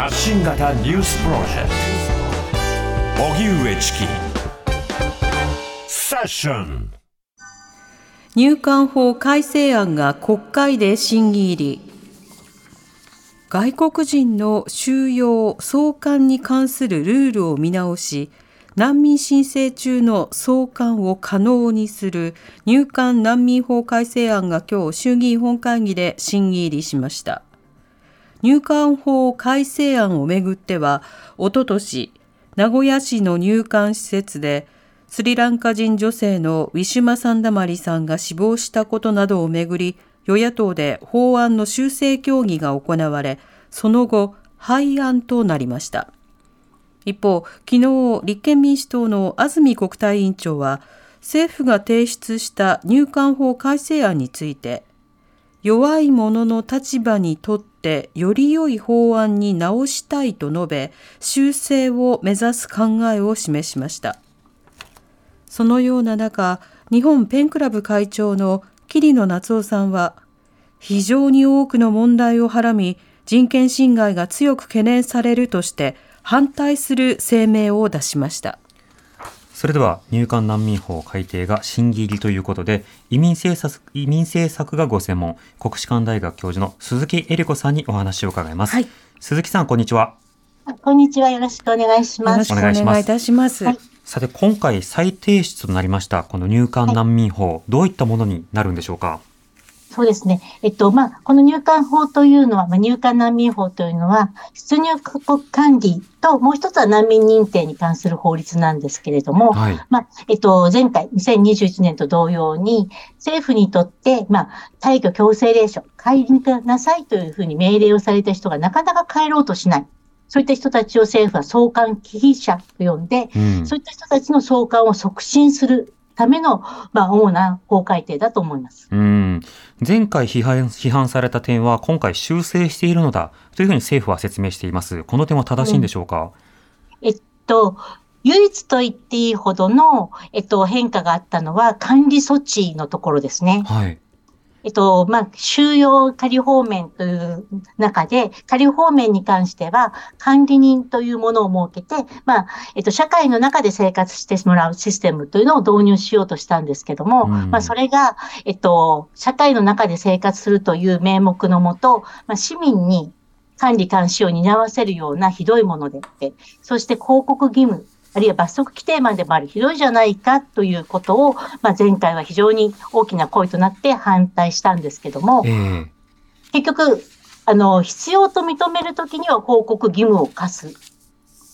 発信型ニュースプロジェクト。荻上チキ。セッション。入管法改正案が国会で審議入り。外国人の収容・送還に関するルールを見直し難民申請中の送還を可能にする入管難民法改正案が今日衆議院本会議で審議入りしました。入管法改正案をめぐってはおととし名古屋市の入管施設でスリランカ人女性のウィシュマ・サンダマリさんが死亡したことなどをめぐり与野党で法案の修正協議が行われその後廃案となりました。一方昨日立憲民主党の安住国対委員長は政府が提出した入管法改正案について弱い者の立場にとってより良い法案に直したいと述べ修正を目指す考えを示しましたそのような中日本ペンクラブ会長の桐野夏夫さんは非常に多くの問題をはらみ人権侵害が強く懸念されるとして反対する声明を出しました。それでは入管難民法改定が審議入りということで移民政策移民政策がご専門国士舘大学教授の鈴木恵理子さんにお話を伺います、はい、鈴木さんこんにちは。こんにちは。よろしくお願いします。よろしくお願いいたします、はい、さて今回再提出となりましたこの入管難民法、はい、どういったものになるんでしょうか？そうですね。えっと、まあ、この入管法というのは、まあ、入管難民法というのは、出入国管理と、もう一つは難民認定に関する法律なんですけれども、はい、まあ、えっと、前回、2021年と同様に、政府にとって、まあ、退去強制令書、帰りなさいというふうに命令をされた人がなかなか帰ろうとしない。そういった人たちを政府は送還忌避者と呼んで、うん、そういった人たちの送還を促進するための、まあ、主な法改定だと思います。うん前回批判批判された点は今回修正しているのだというふうに政府は説明しています。この点は正しいんでしょうか、うん、えっと、唯一と言っていいほどの、えっと、変化があったのは管理措置のところですね。はい。えっと、まあ、収容仮放免という中で、仮放免に関しては、管理人というものを設けて、まあ、えっと、社会の中で生活してもらうシステムというのを導入しようとしたんですけども、うん、まあ、それが、えっと、社会の中で生活するという名目のもと、まあ、市民に管理監視を担わせるようなひどいものであって、そして広告義務あるいは罰則規定までもあるひどいじゃないかということを、まあ、前回は非常に大きな声となって反対したんですけども、えー、結局、あの、必要と認めるときには報告義務を課す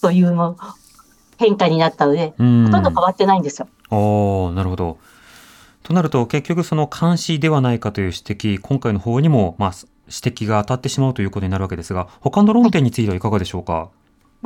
というの変化になったので、ほとんど変わってないんですよ。おなるほど。となると、結局その監視ではないかという指摘、今回の方にも、まあ、指摘が当たってしまうということになるわけですが、他の論点についてはいかがでしょうか？はい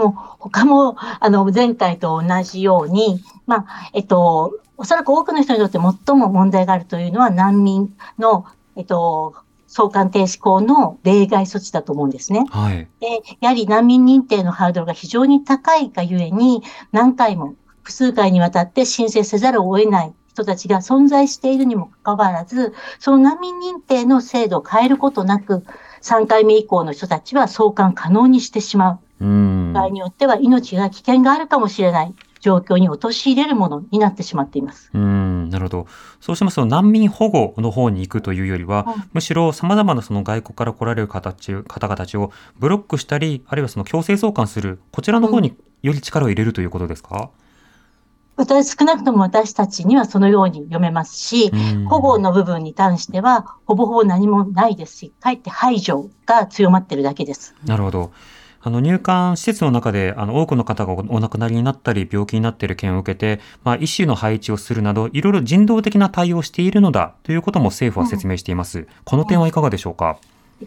もう他も、あの、前回と同じように、まあ、えっと、おそらく多くの人にとって最も問題があるというのは難民の、えっと、送還停止校の例外措置だと思うんですね。はい。で、やはり難民認定のハードルが非常に高いがゆえに、何回も複数回にわたって申請せざるを得ない人たちが存在しているにもかかわらず、その難民認定の制度を変えることなく、3回目以降の人たちは送還可能にしてしまう。場合によっては命が危険があるかもしれない状況に陥れるものになってしまっています。うんなるほど。そうしますと難民保護の方に行くというよりは、うん、むしろ様々なその外国から来られる方方々たちをブロックしたり、あるいはその強制送還する、こちらの方により力を入れるということですか、うん、私少なくとも私たちにはそのように読めますし、保護の部分に関しては、ほぼほぼ何もないですし、かえって排除が強まってるだけです。なるほど。あの入管施設の中であの多くの方がお亡くなりになったり病気になっている件を受けて、まあ、医師の配置をするなどいろいろ人道的な対応をしているのだということも政府は説明しています。うん、この点はいかがでしょうか？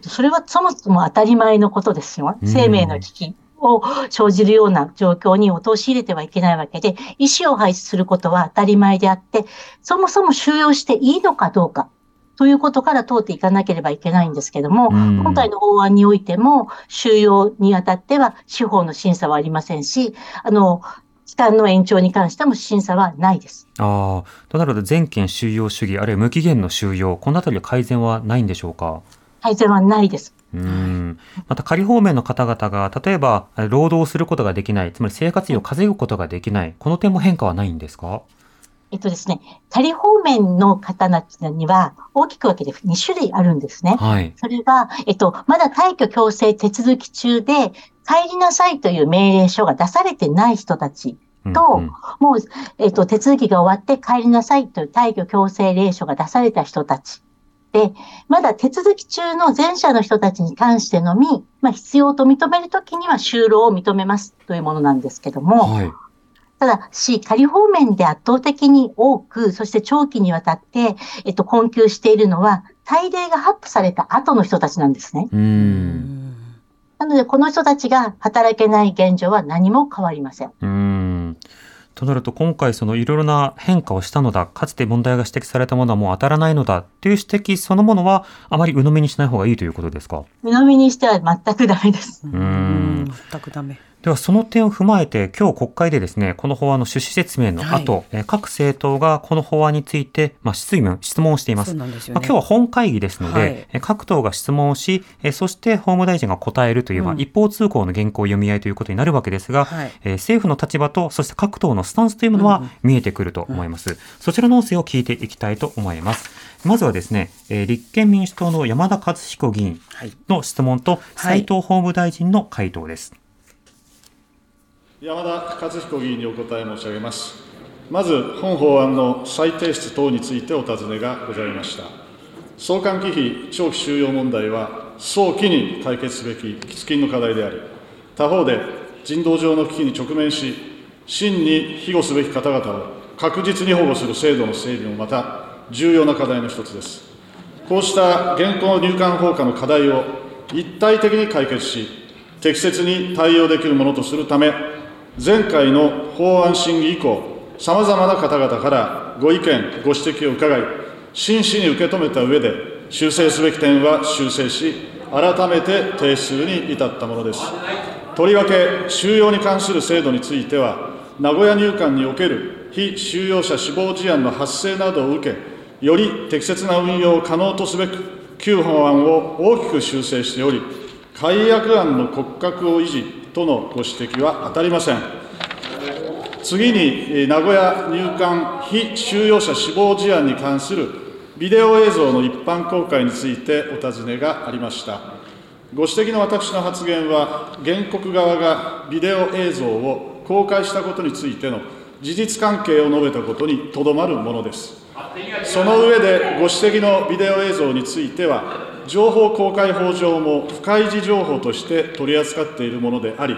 それはそもそも当たり前のことですよ。生命の危機を生じるような状況に陥れてはいけないわけで、医師を配置することは当たり前であって、そもそも収容していいのかどうか。ということから通っていかなければいけないんですけども、うん、今回の法案においても、収容にあたっては司法の審査はありませんし、あの、期間の延長に関しても審査はないです。ああ、となると全件収容主義、あるいは無期限の収容、このあたりは改善はないんでしょうか？改善はないです。うんまた仮放免の方々が例えば労働することができないつまり生活費を稼ぐことができないこの点も変化はないんですか？えっとですね、仮放免の方には大きく分けて2種類あるんですね。はい。それが、えっと、まだ退去強制手続き中で帰りなさいという命令書が出されてない人たちと、うんうん、もう、えっと、手続きが終わって帰りなさいという退去強制令書が出された人たちで、まだ手続き中の前者の人たちに関してのみ、まあ、必要と認めるときには就労を認めますというものなんですけども、はい、ただし、仮放免で圧倒的に多く、そして長期にわたって、えっと、困窮しているのは、大例が発布された後の人たちなんですね。なので、この人たちが働けない現状は何も変わりません。となると今回そのいろいろな変化をしたのだかつて問題が指摘されたものはもう当たらないのだっていう指摘そのものはあまり鵜呑みにしない方がいいということですか？鵜呑みにしては全くダメです。うん。全くダメではその点を踏まえて今日国会でですねこの法案の趣旨説明の後、はい、各政党がこの法案について、まあ、質問質問をしています、ね、まあ、今日は本会議ですので、はい、各党が質問をしそして法務大臣が答えるという、まあ、一方通行の原稿読み合いということになるわけですが、政府の立場とそして各党のスタンスというものは見えてくると思います、うんうん、そちらの音声を聞いていきたいと思います。まずはですね、えー、立憲民主党の山田勝彦議員の質問と斉藤法務大臣の回答です、山田勝彦議員にお答え申し上げます。まず、本法案の再提出等についてお尋ねがございました。送還忌避長期収容問題は、早期に解決すべき喫緊の課題であり、他方で人道上の危機に直面し、真に庇護すべき方々を確実に保護する制度の整備もまた重要な課題の一つです。こうした現行入管法下の課題を一体的に解決し、適切に対応できるものとするため、前回の法案審議以降、さまざまな方々からご意見、ご指摘を伺い、真摯に受け止めた上で、修正すべき点は修正し、改めて提出に至ったものです。とりわけ、収容に関する制度については、名古屋入管における非収容者死亡事案の発生などを受け、より適切な運用を可能とすべく、旧法案を大きく修正しており、改悪案の骨格を維持とのご指摘は当たりません。次に、名古屋入管非収容者死亡事案に関するビデオ映像の一般公開についてお尋ねがありました。ご指摘の私の発言は、原告側がビデオ映像を公開したことについての事実関係を述べたことにとどまるものです。その上で、ご指摘のビデオ映像については、情報公開法上も不開示情報として取り扱っているものであり、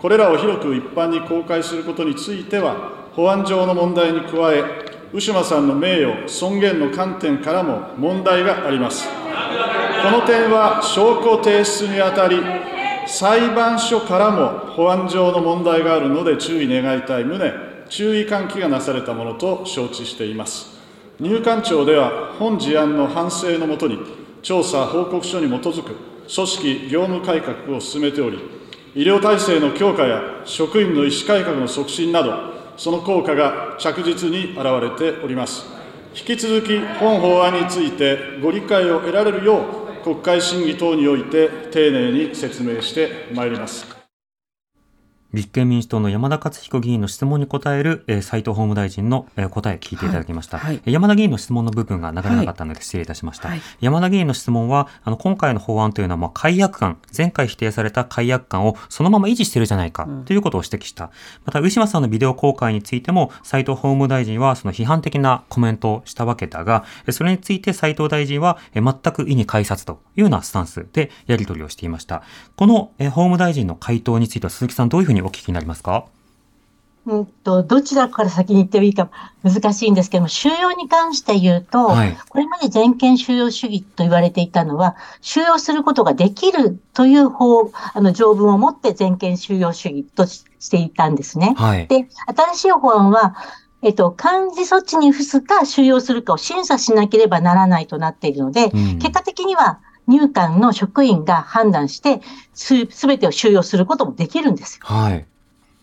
これらを広く一般に公開することについては、保安上の問題に加え、ウシュマさんの名誉、尊厳の観点からも問題があります。この点は証拠提出にあたり、裁判所からも保安上の問題があるので注意願いたい旨、注意喚起がなされたものと承知しています。入管庁では本事案の反省のもとに、調査報告書に基づく組織業務改革を進めており、医療体制の強化や職員の意思改革の促進など、その効果が着実に表れております。引き続き本法案についてご理解を得られるよう、国会審議等において丁寧に説明してまいります。立憲民主党の山田勝彦議員の質問に答える、えー、斉藤法務大臣の、えー、答え聞いていただきました、はい。はい、山田議員の質問の部分が流れなかったので失礼いたしました、はい、山田議員の質問はあの今回の法案というのは、まあ、解約感前回否定された解約感をそのまま維持しているじゃないか、ということを指摘した。また上島さんのビデオ公開についても斉藤法務大臣はその批判的なコメントをしたわけだがそれについて斉藤大臣は、えー、全く意に介さずというようなスタンスでやり取りをしていました。この、えー、法務大臣の回答については鈴木さんどういうふうにお聞きになりますか？うんと、どちらから先に言ってもいいか難しいんですけども、収容に関して言うと、はい、これまで全権収容主義と言われていたのは、収容することができるという法、あの条文をもって全権収容主義としていたんですね。はい、で、新しい法案は、えっと、監視措置に付すか収容するかを審査しなければならないとなっているので、うん、結果的には入管の職員が判断して、すべてを収容することもできるんですよ。はい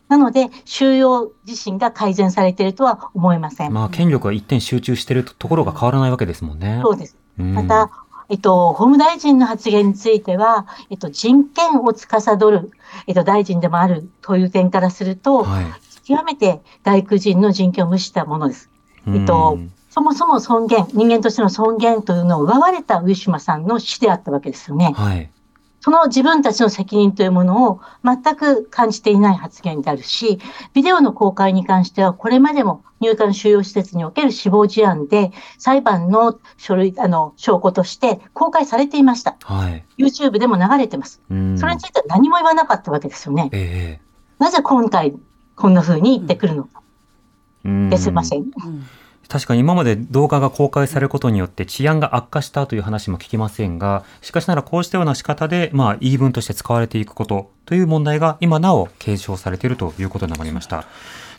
なので、収容自身が改善されているとは思いません。まあ、権力が一点集中しているところが変わらないわけですもんね。そうです。また、えっと、法務大臣の発言については、えっと、人権を司る、えっと、大臣でもあるという点からすると、はい、極めて外国人の人権を無視したものです。えっと、そもそも尊厳、人間としての尊厳というのを奪われたウィシュマさんの死であったわけですよね。はい、その自分たちの責任というものを全く感じていない発言であるし、ビデオの公開に関しては、これまでも入管収容施設における死亡事案で、裁判の書類、あの、証拠として公開されていました。はい、YouTube でも流れてます。それについては何も言わなかったわけですよね。えー、なぜ今回、こんな風に言ってくるのか。ですいません。確かに今まで動画が公開されることによって治安が悪化したという話も聞きませんが、しかしならこうしたような仕方で、まあ、言い分として使われていくことという問題が今なお継承されているということになりました。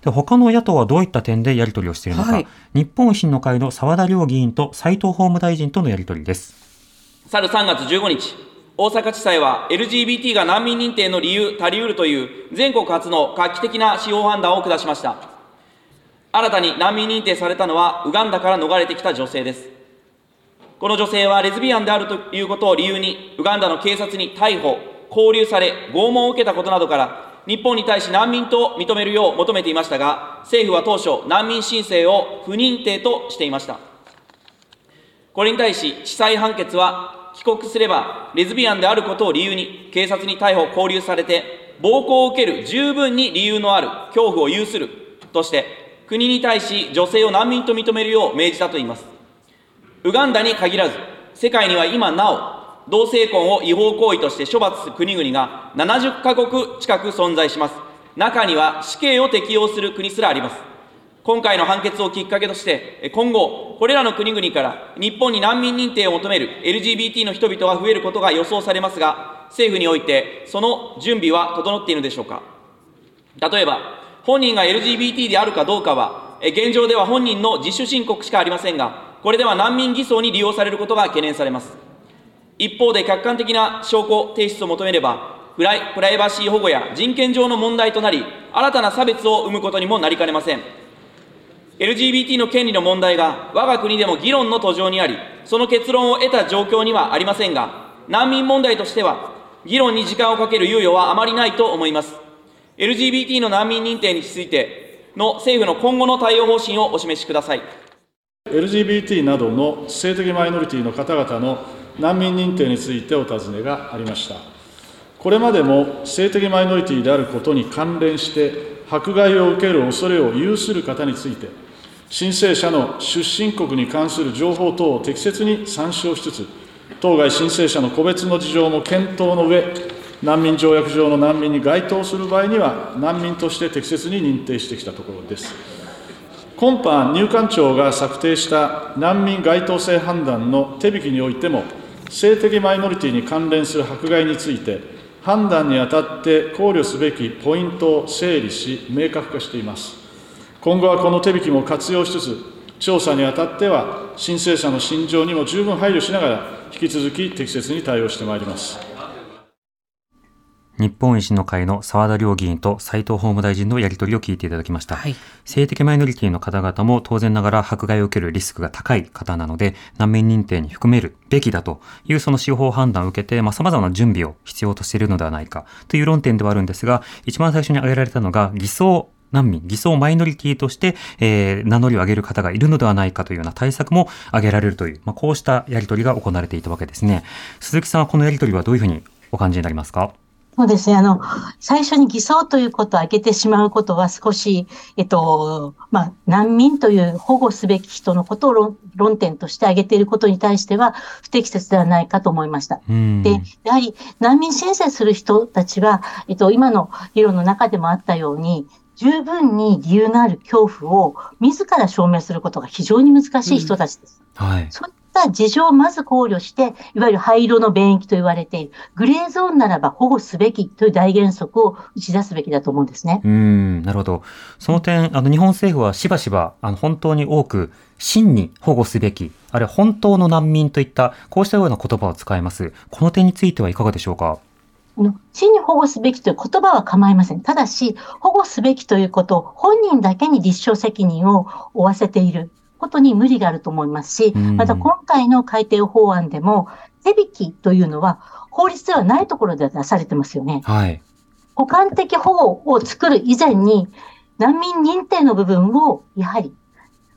で他の野党はどういった点でやり取りをしているのか、はい、日本維新の会の澤田亮議員と斉藤法務大臣とのやり取りです。去る3月15日、大阪地裁は LGBT が難民認定の理由足りうるという全国初の画期的な司法判断を下しました。新たに難民認定されたのは、ウガンダから逃れてきた女性です。この女性はレズビアンであるということを理由に、ウガンダの警察に逮捕、拘留され、拷問を受けたことなどから、日本に対し難民と認めるよう求めていましたが、政府は当初、難民申請を不認定としていました。これに対し、地裁判決は、帰国すれば、レズビアンであることを理由に、警察に逮捕、拘留されて、暴行を受ける十分に理由のある恐怖を有するとして、国に対し女性を難民と認めるよう命じたといいます。ウガンダに限らず、世界には今なお、同性婚を違法行為として処罰する国々が70カ国近く存在します。中には死刑を適用する国すらあります。今回の判決をきっかけとして、今後、これらの国々から日本に難民認定を求める LGBT の人々が増えることが予想されますが、政府においてその準備は整っているのでしょうか。例えば、本人が LGBT であるかどうかは、現状では本人の自主申告しかありませんが、これでは難民偽装に利用されることが懸念されます。一方で客観的な証拠提出を求めれば、プライプライバシー保護や人権上の問題となり、新たな差別を生むことにもなりかねません。LGBT の権利の問題が我が国でも議論の途上にあり、その結論を得た状況にはありませんが、難民問題としては、議論に時間をかける猶予はあまりないと思います。LGBT の難民認定についての政府の今後の対応方針をお示しください。LGBT などの性的マイノリティの方々の難民認定についてお尋ねがありました。これまでも性的マイノリティであることに関連して迫害を受ける恐れを有する方について、申請者の出身国に関する情報等を適切に参照しつつ、当該申請者の個別の事情も検討の上、難民条約上の難民に該当する場合には、難民として適切に認定してきたところです。今般、入管庁が策定した難民該当性判断の手引きにおいても、性的マイノリティに関連する迫害について、判断にあたって考慮すべきポイントを整理し、明確化しています。今後はこの手引きも活用しつつ、調査にあたっては、申請者の心情にも十分配慮しながら、引き続き適切に対応してまいります。日本維新の会の澤田亮議員と斉藤法務大臣のやり取りを聞いていただきました、はい、性的マイノリティの方々も当然ながら迫害を受けるリスクが高い方なので難民認定に含めるべきだというその司法判断を受けて、まあ、様々な準備を必要としているのではないかという論点ではあるんですが一番最初に挙げられたのが偽装難民、偽装マイノリティとして、えー、名乗りを上げる方がいるのではないかというような対策も挙げられるという、まあ、こうしたやり取りが行われていたわけですね。鈴木さんはこのやり取りはどういうふうにお感じになりますか？そうですね。あの、最初に偽装ということを挙げてしまうことは少し、えっと、まあ、難民という保護すべき人のことを論論点として挙げていることに対しては不適切ではないかと思いました。で、やはり難民申請する人たちは、えっと、今の議論の中でもあったように、十分に理由のある恐怖を自ら証明することが非常に難しい人たちです。うん、はい、そういった事情をまず考慮して、いわゆる灰色の便益と言われている、グレーゾーンならば保護すべきという大原則を打ち出すべきだと思うんですね。うん、なるほど。その点、あの、日本政府はしばしば、あの、本当に多く、真に保護すべき、あるいは本当の難民といった、こうしたような言葉を使います。この点についてはいかがでしょうか？真に保護すべきという言葉は構いません。ただし、保護すべきということを本人だけに立証責任を負わせている。ことに無理があると思いますし、また今回の改定法案でも、手引きというのは法律ではないところで出されてますよね。はい。補完的保護を作る以前に、難民認定の部分をやはり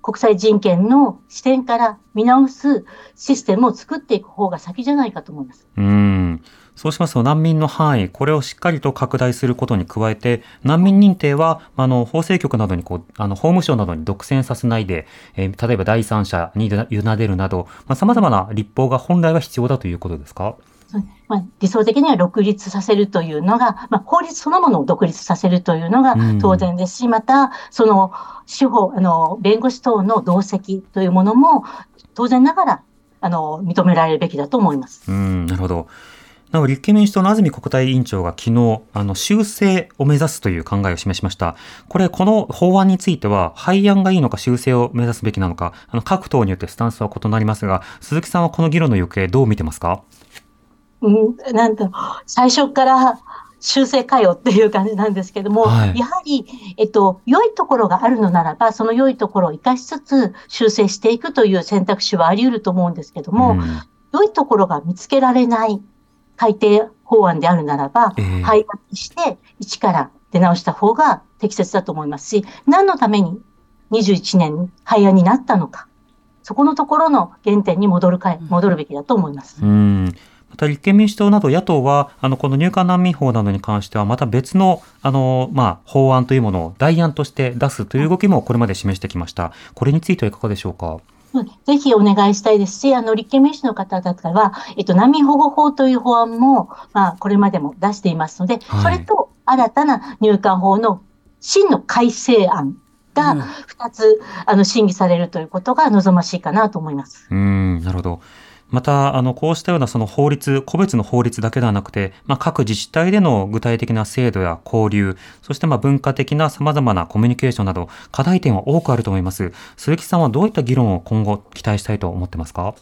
国際人権の視点から見直すシステムを作っていく方が先じゃないかと思います。うんそうしますと難民の範囲、これをしっかりと拡大することに加えて、難民認定は、あの、法制局などにこう、あの、法務省などに独占させないで、えー、例えば第三者に委ねるなど、まあ、様々な立法が本来は必要だということですか？まあ、理想的には独立させるというのが、まあ、法律そのものを独立させるというのが当然ですし、うん、また、その司法、あの、弁護士等の同席というものも、当然ながら、あの、認められるべきだと思います。うん、なるほど。なお、立憲民主党の安住国対委員長が昨日、あの、修正を目指すという考えを示しました。これ、この法案については、廃案がいいのか修正を目指すべきなのか、あの、各党によってスタンスは異なりますが、鈴木さんはこの議論の行方どう見てますか？うん、なんと、最初から修正かよっていう感じなんですけども、はい、やはり、えっと、良いところがあるのならば、その良いところを生かしつつ修正していくという選択肢はあり得ると思うんですけども、うん、良いところが見つけられない改定法案であるならば、えー、廃案して、一から出直した方が適切だと思いますし、何のために21年廃案になったのか、そこのところの原点に戻るか戻るべきだと思います。うんまた立憲民主党など野党は、あの、この入管難民法などに関しては、また別の、あの、まあ、法案というものを代案として出すという動きもこれまで示してきました。これについてはいかがでしょうか？ぜひお願いしたいですし、あの、立憲民主の方々は、えっと、難民保護法という法案も、まあ、これまでも出していますので、はい、それと新たな入管法の真の改正案が2つ、うん、あの、審議されるということが望ましいかなと思います。うん、なるほど。また、あの、こうしたようなその法律、個別の法律だけではなくて、まあ、各自治体での具体的な制度や交流、そしてまあ文化的な様々なコミュニケーションなど、課題点は多くあると思います。鈴木さんはどういった議論を今後期待したいと思ってますか？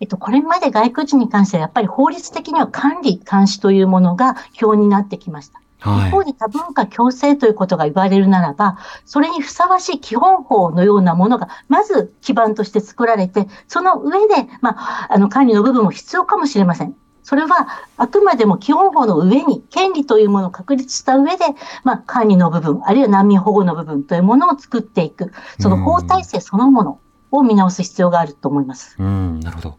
えっと、これまで外国人に関してはやっぱり法律的には管理、監視というものが表になってきました。一方で多文化共生ということが言われるならば、それにふさわしい基本法のようなものが、まず基盤として作られて、その上で、まあ、あの、管理の部分も必要かもしれません。それは、あくまでも基本法の上に、権利というものを確立した上で、まあ、管理の部分、あるいは難民保護の部分というものを作っていく、その法体制そのものを見直す必要があると思います。うん、なるほど。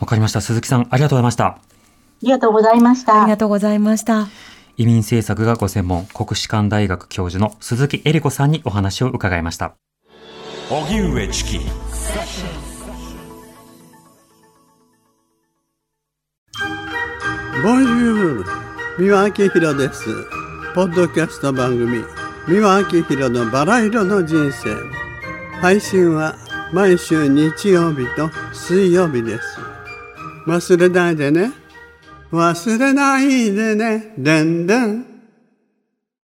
わかりました。鈴木さん、ありがとうございました。ありがとうございました。ありがとうございました。移民政策がご専門、国士舘大学教授の鈴木恵理子さんにお話を伺いました。荻上チキ。ボンジュール、三輪明宏です。ポッドキャスト番組、三輪明宏のバラ色の人生。配信は毎週日曜日と水曜日です。忘れないでね。忘れないでね、でんでん。